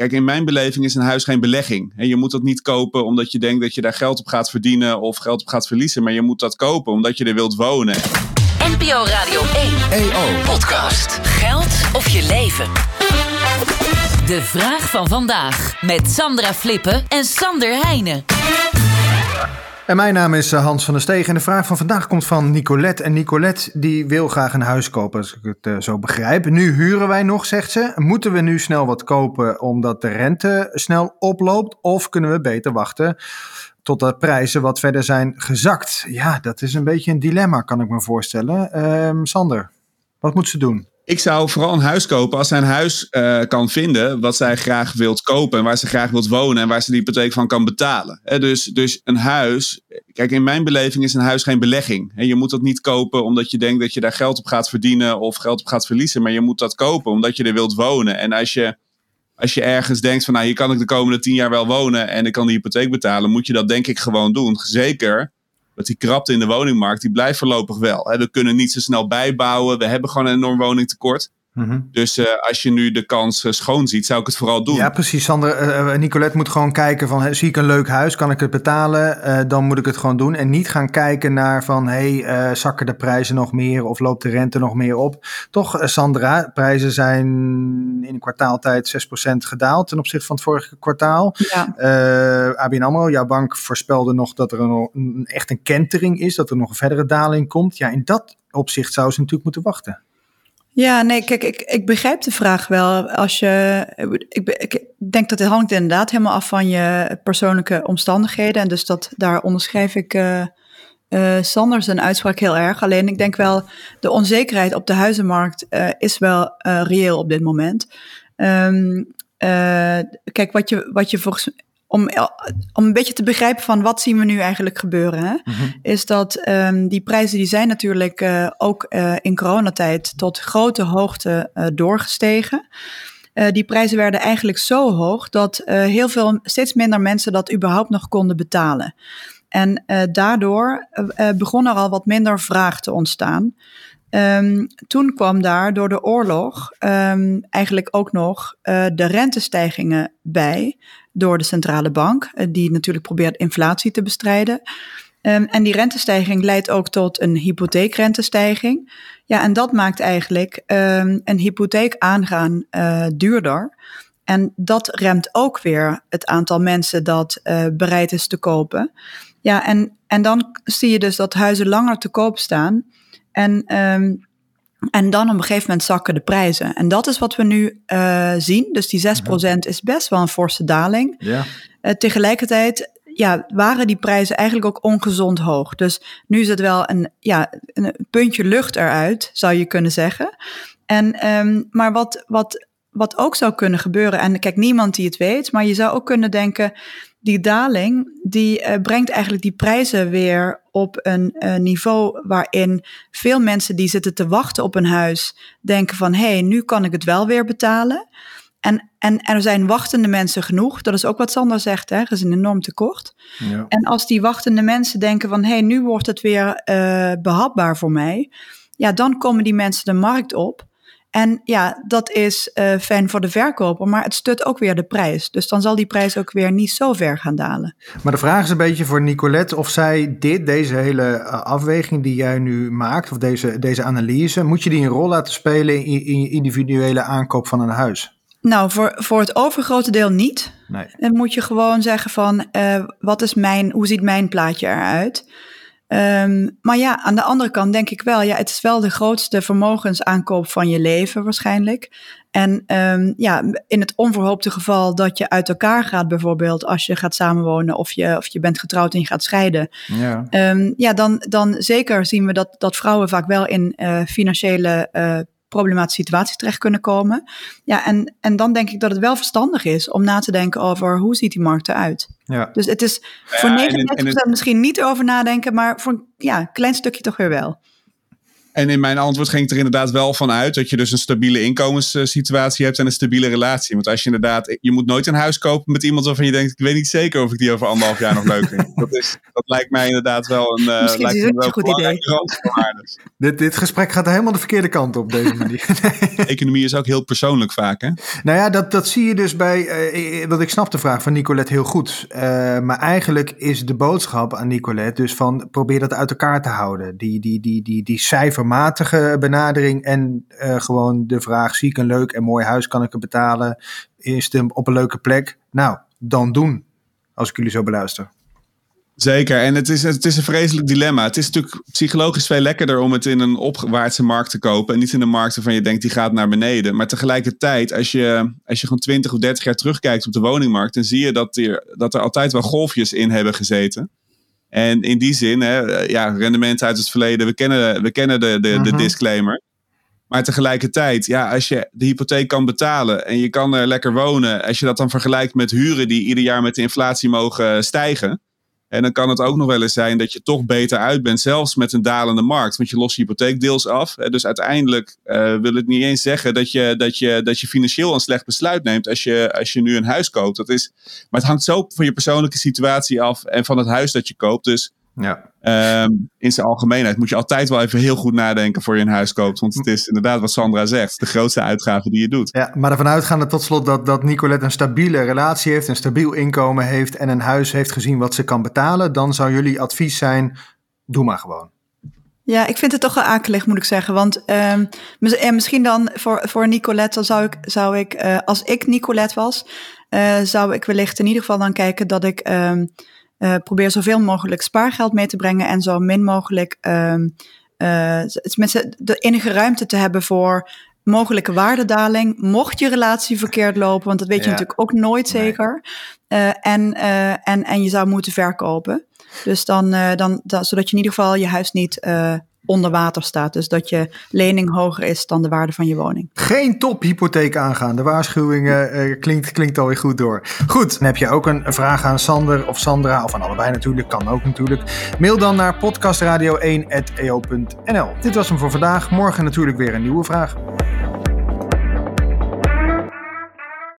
kijk, in mijn beleving is een huis geen belegging. En je moet dat niet kopen omdat je denkt dat je daar geld op gaat verdienen of geld op gaat verliezen. Maar je moet dat kopen omdat je er wilt wonen. NPO Radio 1 EO. podcast. Geld of je leven. De vraag van vandaag met Sandra Flippen en Sander Heijnen. En mijn naam is eh, Hans van der Steeg en de vraag van vandaag komt van Nicolette. En Nicolette die wil graag een huis kopen, als ik het uh, zo begrijp. Nu huren wij nog, zegt ze. Moeten we nu snel wat kopen omdat de rente snel oploopt? Of kunnen we beter wachten tot de prijzen wat verder zijn gezakt? Ja, dat is een beetje een dilemma, kan ik me voorstellen. Uh, Sander, wat moet ze doen? Ik zou vooral een huis kopen als zij een huis uh, kan vinden wat zij graag wilt kopen en waar ze graag wilt wonen en waar ze de hypotheek van kan betalen. Dus, dus een huis, kijk in mijn beleving is een huis geen belegging. He, je moet dat niet kopen omdat je denkt dat je daar geld op gaat verdienen of geld op gaat verliezen, maar je moet dat kopen omdat je er wilt wonen. En als je, als je ergens denkt van nou hier kan ik de komende tien jaar wel wonen en ik kan de hypotheek betalen, moet je dat denk ik gewoon doen. Zeker dat die krapte in de woningmarkt, die blijft voorlopig wel. We kunnen niet zo snel bijbouwen. We hebben gewoon een enorm woningtekort. Mm -hmm. Dus uh, als je nu de kans uh, schoon ziet, zou ik het vooral doen. Ja, precies. Sander, uh, Nicolette moet gewoon kijken van, zie ik een leuk huis, kan ik het betalen? dan moet ik het gewoon doen. En niet gaan kijken naar van, hey, zakken de prijzen nog meer of loopt de rente nog meer op? Toch, Sandra, prijzen zijn in een kwartaaltijd 6% gedaald ten opzichte van het vorige kwartaal. Ja. ABN AMRO, jouw bank voorspelde nog dat er een, een, echt een kentering is, dat er nog een verdere daling komt. Ja, in dat opzicht zou ze natuurlijk moeten wachten. Ja, nee, kijk, ik, ik begrijp de vraag wel. Als je, ik, ik denk dat het hangt inderdaad helemaal af van je persoonlijke omstandigheden. En dus dat, daar onderschrijf ik uh, Sanders een uitspraak heel erg. Alleen ik denk wel, de onzekerheid op de huizenmarkt uh, is wel reëel op dit moment. Um, kijk, wat je, wat je volgens om, om een beetje te begrijpen van wat zien we nu eigenlijk gebeuren, hè? Mm-hmm. is dat um, die prijzen die zijn natuurlijk uh, ook uh, in coronatijd tot grote hoogte uh, doorgestegen. die prijzen werden eigenlijk zo hoog dat heel veel, steeds minder mensen dat überhaupt nog konden betalen. En daardoor begon er al wat minder vraag te ontstaan. Um, toen kwam daar door de oorlog um, eigenlijk ook nog uh, de rentestijgingen bij door de centrale bank, uh, die natuurlijk probeert inflatie te bestrijden. Um, en die rentestijging leidt ook tot een hypotheekrentestijging. Ja, en dat maakt eigenlijk een hypotheek aangaan uh, duurder. En dat remt ook weer het aantal mensen dat bereid is te kopen. Ja, en, en dan zie je dus dat huizen langer te koop staan. En, um, en dan op een gegeven moment zakken de prijzen. En dat is wat we nu uh, zien. Dus die 6% uh-huh. is best wel een forse daling. Ja. Uh, tegelijkertijd ja, waren die prijzen eigenlijk ook ongezond hoog. Dus nu is het wel een, ja, een puntje lucht eruit, zou je kunnen zeggen. En, um, maar wat, wat, wat ook zou kunnen gebeuren, en kijk, niemand die het weet, maar je zou ook kunnen denken, die daling, die uh, brengt eigenlijk die prijzen weer op een uh, niveau waarin veel mensen die zitten te wachten op een huis denken van hé, hey, nu kan ik het wel weer betalen. En, en er zijn wachtende mensen genoeg. Dat is ook wat Sander zegt, hè? er is een enorm tekort. Ja. En als die wachtende mensen denken van hé, hey, nu wordt het weer uh, behapbaar voor mij. Ja, dan komen die mensen de markt op. En ja, dat is uh, fijn voor de verkoper, maar het stut ook weer de prijs. Dus dan zal die prijs ook weer niet zo ver gaan dalen. Maar de vraag is een beetje voor Nicolette of zij dit, deze hele afweging die jij nu maakt, of deze, deze analyse, moet je die een rol laten spelen in, in je individuele aankoop van een huis? Nou, voor, voor het overgrote deel niet. Nee. Dan moet je gewoon zeggen van, uh, wat is mijn, hoe ziet mijn plaatje eruit? Um, maar ja, aan de andere kant denk ik wel, ja, het is wel de grootste vermogensaankoop van je leven waarschijnlijk. En um, ja, in het onverhoopte geval dat je uit elkaar gaat, bijvoorbeeld als je gaat samenwonen of je, of je bent getrouwd en je gaat scheiden. Ja, um, ja dan, dan zeker zien we dat, dat vrouwen vaak wel in uh, financiële uh, problematische situaties terecht kunnen komen. Ja, en, en dan denk ik dat het wel verstandig is om na te denken over hoe ziet die markt eruit. Ja. Dus het is voor 99% ja, misschien niet over nadenken, maar voor een ja, klein stukje toch weer wel. En in mijn antwoord ging het er inderdaad wel van uit dat je dus een stabiele inkomenssituatie hebt en een stabiele relatie. Want als je inderdaad, je moet nooit een huis kopen met iemand waarvan je denkt, ik weet niet zeker of ik die over anderhalf jaar nog leuk vind. Dat, is, dat lijkt mij inderdaad wel een, uh, Misschien lijkt is me het wel een goed idee. Dit, dit gesprek gaat helemaal de verkeerde kant op deze manier. Economie is ook heel persoonlijk vaak, hè? Nou ja, dat, dat zie je dus bij. eh, want ik snap de vraag van Nicolette heel goed. Eh, maar eigenlijk is de boodschap aan Nicolette dus van probeer dat uit elkaar te houden. Die, die, die, die, die cijfermatige benadering en eh, gewoon de vraag: zie ik een leuk en mooi huis, kan ik het betalen? Is het op een leuke plek? Nou, dan doen. Als ik jullie zo beluister. Zeker, en het is, het is een vreselijk dilemma. Het is natuurlijk psychologisch veel lekkerder om het in een opwaartse markt te kopen. En niet in een markt waarvan je denkt die gaat naar beneden. Maar tegelijkertijd, als je, als je gewoon 20 of 30 jaar terugkijkt op de woningmarkt, dan zie je dat er, dat er altijd wel golfjes in hebben gezeten. En in die zin, hè, ja, rendement uit het verleden, we kennen, we kennen de, de, de Mhm. disclaimer. Maar tegelijkertijd, ja, als je de hypotheek kan betalen en je kan er lekker wonen, als je dat dan vergelijkt met huren die ieder jaar met de inflatie mogen stijgen. En dan kan het ook nog wel eens zijn dat je toch beter uit bent, zelfs met een dalende markt. Want je lost je hypotheek deels af. Hè. Dus uiteindelijk eh, wil het niet eens zeggen dat je, dat, je, dat je financieel een slecht besluit neemt als je, als je nu een huis koopt. Dat is, maar het hangt zo van je persoonlijke situatie af en van het huis dat je koopt. Dus Ja. Ehm, in zijn algemeenheid moet je altijd wel even heel goed nadenken voor je een huis koopt. Want het is inderdaad wat Sandra zegt, de grootste uitgave die je doet. Ja, maar ervan uitgaande tot slot dat, dat Nicolette een stabiele relatie heeft, een stabiel inkomen heeft en een huis heeft gezien wat ze kan betalen, dan zou jullie advies zijn: doe maar gewoon. Ja, ik vind het toch wel akelig, moet ik zeggen. Want ehm, mis- en misschien dan voor, voor Nicolette, dan zou ik, zou ik eh, als ik Nicolette was, eh, zou ik wellicht in ieder geval dan kijken dat ik ehm, eh, probeer zoveel mogelijk spaargeld mee te brengen en zo min mogelijk ehm, eh, tenminste de enige ruimte te hebben voor mogelijke waardedaling. Mocht je relatie verkeerd lopen, want dat weet je Ja. natuurlijk ook nooit Nee. zeker. Eh, en, eh, en, en je zou moeten verkopen. Dus dan, eh, dan, dan, zodat je in ieder geval je huis niet eh, onder water staat. Dus dat je lening hoger is dan de waarde van je woning. Geen tophypotheek aangaan. De waarschuwing eh, klinkt, klinkt alweer goed door. Goed, dan heb je ook een vraag aan Sander of Sandra, of aan allebei natuurlijk, kan ook natuurlijk. Mail dan naar podcastradio1.eo.nl. Dit was hem voor vandaag. Morgen natuurlijk weer een nieuwe vraag.